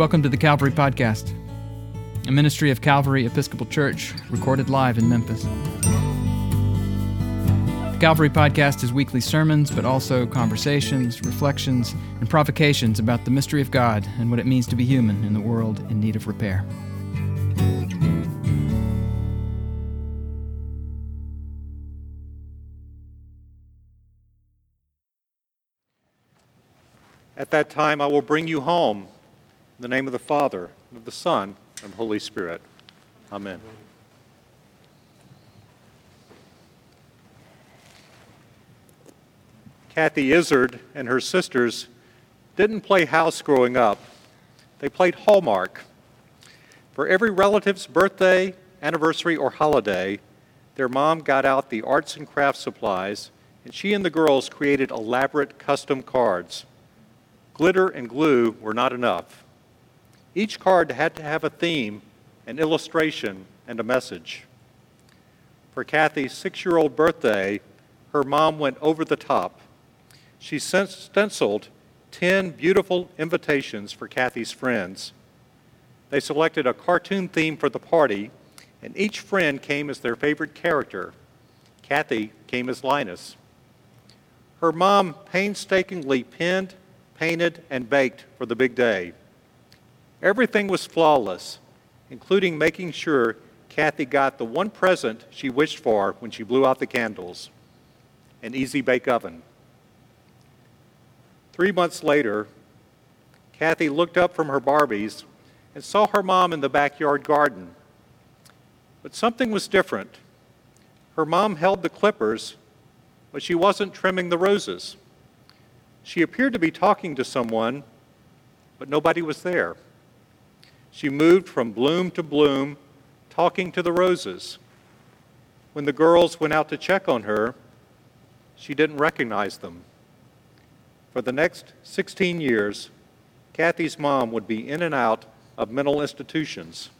Welcome to the Calvary Podcast, a ministry of Calvary Episcopal Church, recorded live in Memphis. The Calvary Podcast is weekly sermons, but also conversations, reflections, and provocations about the mystery of God and what it means to be human in the world in need of repair. At that time, I will bring you home. In the name of the Father, and of the Son, and the Holy Spirit. Amen. Kathy Izard and her sisters didn't play house growing up, they played Hallmark. For every relative's birthday, anniversary, or holiday, their mom got out the arts and crafts supplies, and she and the girls created elaborate custom cards. Glitter and glue were not enough. Each card had to have a theme, an illustration, and a message. For Kathy's six year old birthday, her mom went over the top. She stenciled 10 beautiful invitations for Kathy's friends. They selected a cartoon theme for the party, and each friend came as their favorite character. Kathy came as Linus. Her mom painstakingly pinned painted, and baked for the big day. Everything was flawless, including making sure Kathy got the one present she wished for when she blew out the candles an easy bake oven. Three months later, Kathy looked up from her Barbies and saw her mom in the backyard garden. But something was different. Her mom held the clippers, but she wasn't trimming the roses. She appeared to be talking to someone, but nobody was there. She moved from bloom to bloom, talking to the roses. When the girls went out to check on her, she didn't recognize them. For the next 16 years, Kathy's mom would be in and out of mental institutions.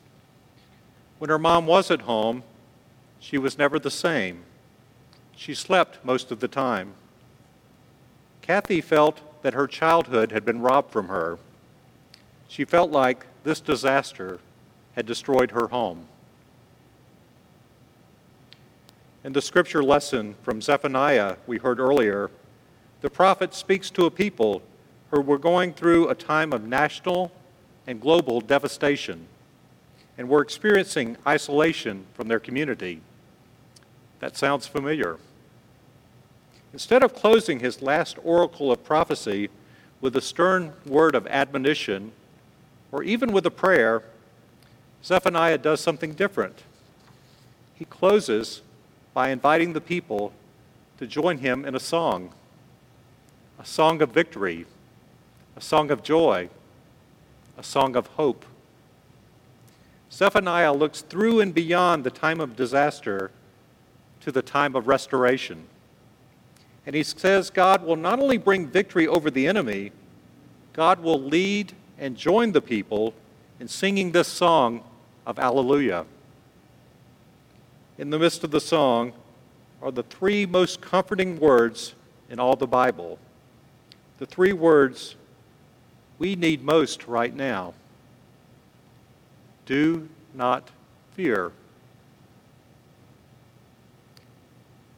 When her mom was at home, she was never the same. She slept most of the time. Kathy felt that her childhood had been robbed from her. She felt like this disaster had destroyed her home. In the scripture lesson from Zephaniah we heard earlier, the prophet speaks to a people who were going through a time of national and global devastation and were experiencing isolation from their community. That sounds familiar. Instead of closing his last oracle of prophecy with a stern word of admonition, or even with a prayer, Zephaniah does something different. He closes by inviting the people to join him in a song a song of victory, a song of joy, a song of hope. Zephaniah looks through and beyond the time of disaster to the time of restoration. And he says God will not only bring victory over the enemy, God will lead and join the people in singing this song of Alleluia. In the midst of the song are the three most comforting words in all the Bible. The three words we need most right now do not fear.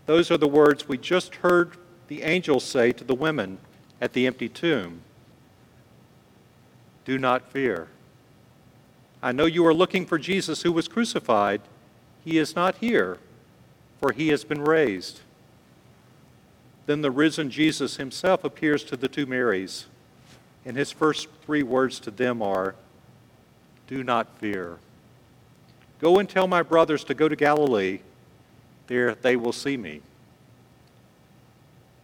Those are the words we just heard the angels say to the women at the empty tomb Do not fear. I know you are looking for Jesus who was crucified. He is not here, for he has been raised. Then the risen Jesus himself appears to the two Marys, and his first three words to them are Do not fear. Go and tell my brothers to go to Galilee there they will see me.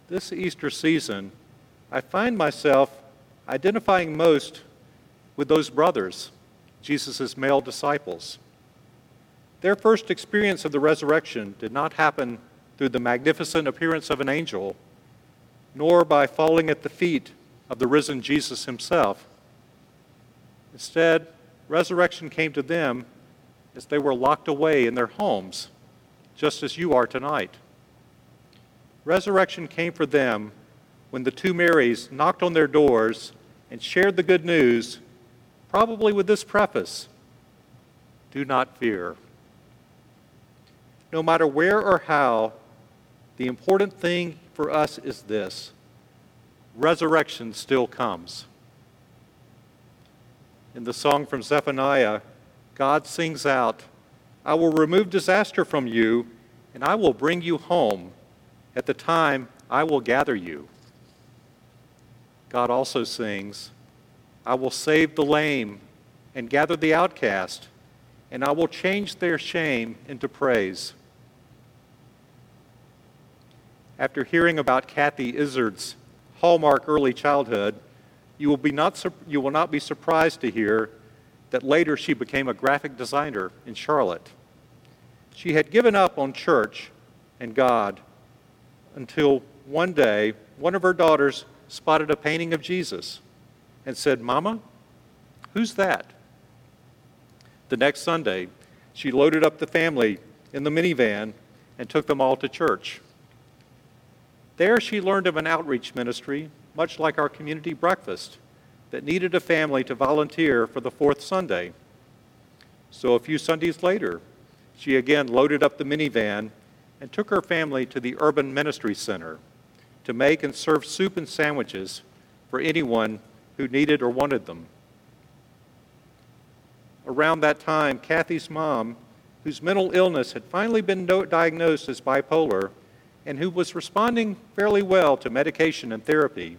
This Easter season, I find myself identifying most with those brothers, Jesus' male disciples. Their first experience of the resurrection did not happen through the magnificent appearance of an angel, nor by falling at the feet of the risen Jesus himself. Instead, resurrection came to them as they were locked away in their homes just as you are tonight. Resurrection came for them when the two Marys knocked on their doors and shared the good news probably with this preface Do not fear. No matter where or how, the important thing for us is this resurrection still comes. In the song from Zephaniah, God sings out, I will remove disaster from you, and I will bring you home. At the time, I will gather you. God also sings, I will save the lame and gather the outcast, and I will change their shame into praise. After hearing about Kathy Izard's hallmark early childhood, you will, be not, you will not be surprised to hear that later she became a graphic designer in Charlotte. She had given up on church and God until one day one of her daughters spotted a painting of Jesus and said, Mama, who's that? The next Sunday, she loaded up the family in the minivan and took them all to church. There, she learned of an outreach ministry, much like our community breakfast, that needed a family to volunteer for the fourth Sunday. So a few Sundays later, she again loaded up the minivan and took her family to the Urban Ministry Center to make and serve soup and sandwiches for anyone who needed or wanted them. Around that time, Kathy's mom, whose mental illness had finally been diagnosed as bipolar and who was responding fairly well to medication and therapy,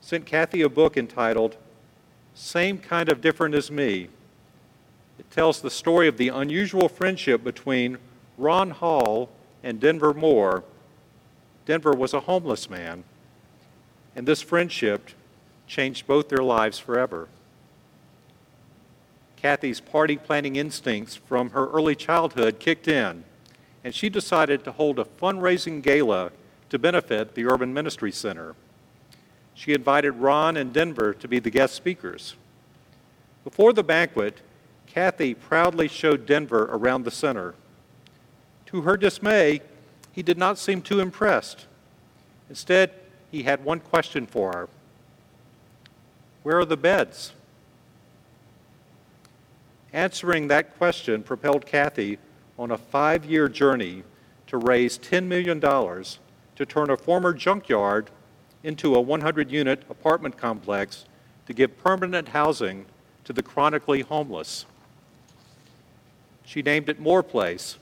sent Kathy a book entitled Same Kind of Different as Me. It tells the story of the unusual friendship between Ron Hall and Denver Moore, Denver was a homeless man, and this friendship changed both their lives forever. Kathy's party planning instincts from her early childhood kicked in, and she decided to hold a fundraising gala to benefit the Urban Ministry Center. She invited Ron and Denver to be the guest speakers. Before the banquet, Kathy proudly showed Denver around the center. To her dismay, he did not seem too impressed. Instead, he had one question for her Where are the beds? Answering that question propelled Kathy on a five year journey to raise $10 million to turn a former junkyard into a 100 unit apartment complex to give permanent housing to the chronically homeless. She named it Moore Place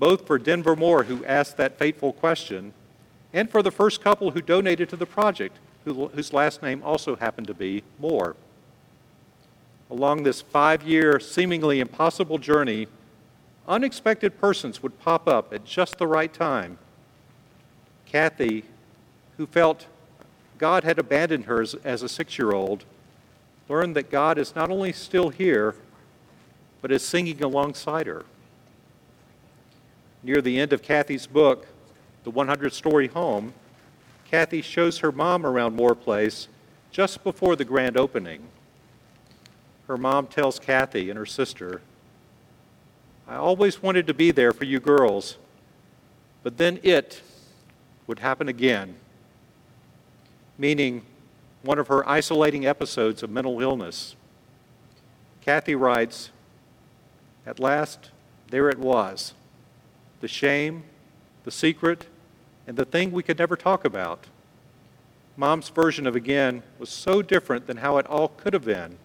both for Denver Moore, who asked that fateful question, and for the first couple who donated to the project, who, whose last name also happened to be Moore. Along this five year, seemingly impossible journey, unexpected persons would pop up at just the right time. Kathy, who felt God had abandoned her as, as a six year old, learned that God is not only still here, but is singing alongside her. Near the end of Kathy's book, The 100 Story Home, Kathy shows her mom around Moore Place just before the grand opening. Her mom tells Kathy and her sister, I always wanted to be there for you girls, but then it would happen again. Meaning, one of her isolating episodes of mental illness. Kathy writes, At last, there it was the shame, the secret, and the thing we could never talk about. Mom's version of again was so different than how it all could have been.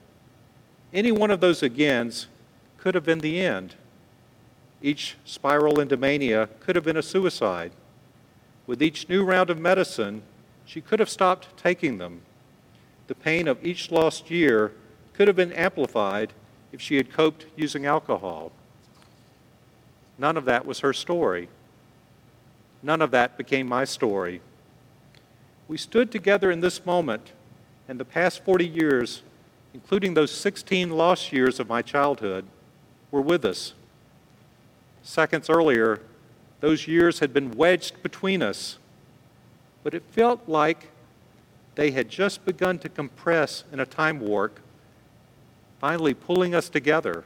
Any one of those agains could have been the end. Each spiral into mania could have been a suicide. With each new round of medicine, she could have stopped taking them. The pain of each lost year could have been amplified if she had coped using alcohol. None of that was her story. None of that became my story. We stood together in this moment, and the past 40 years, including those 16 lost years of my childhood, were with us. Seconds earlier, those years had been wedged between us, but it felt like they had just begun to compress in a time warp, finally pulling us together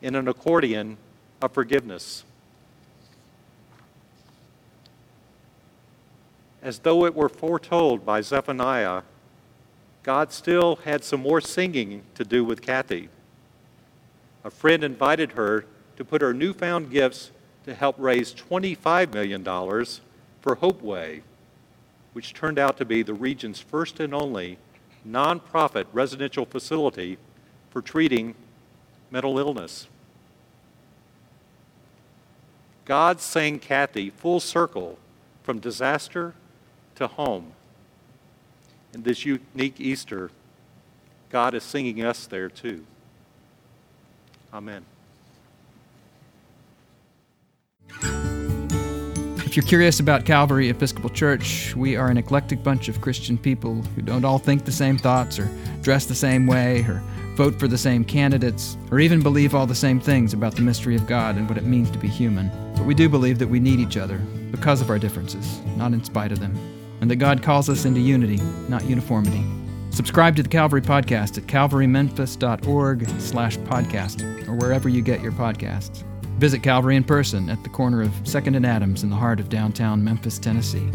in an accordion of forgiveness. As though it were foretold by Zephaniah, God still had some more singing to do with Kathy. A friend invited her to put her newfound gifts to help raise $25 million for Hopeway, which turned out to be the region's first and only nonprofit residential facility for treating mental illness. God sang Kathy full circle from disaster to home. And this unique Easter, God is singing us there too. Amen. If you're curious about Calvary Episcopal Church, we are an eclectic bunch of Christian people who don't all think the same thoughts or dress the same way or vote for the same candidates, or even believe all the same things about the mystery of God and what it means to be human. But we do believe that we need each other because of our differences, not in spite of them, and that God calls us into unity, not uniformity. Subscribe to the Calvary Podcast at calvarymemphis.org slash podcast, or wherever you get your podcasts. Visit Calvary in person at the corner of 2nd and Adams in the heart of downtown Memphis, Tennessee.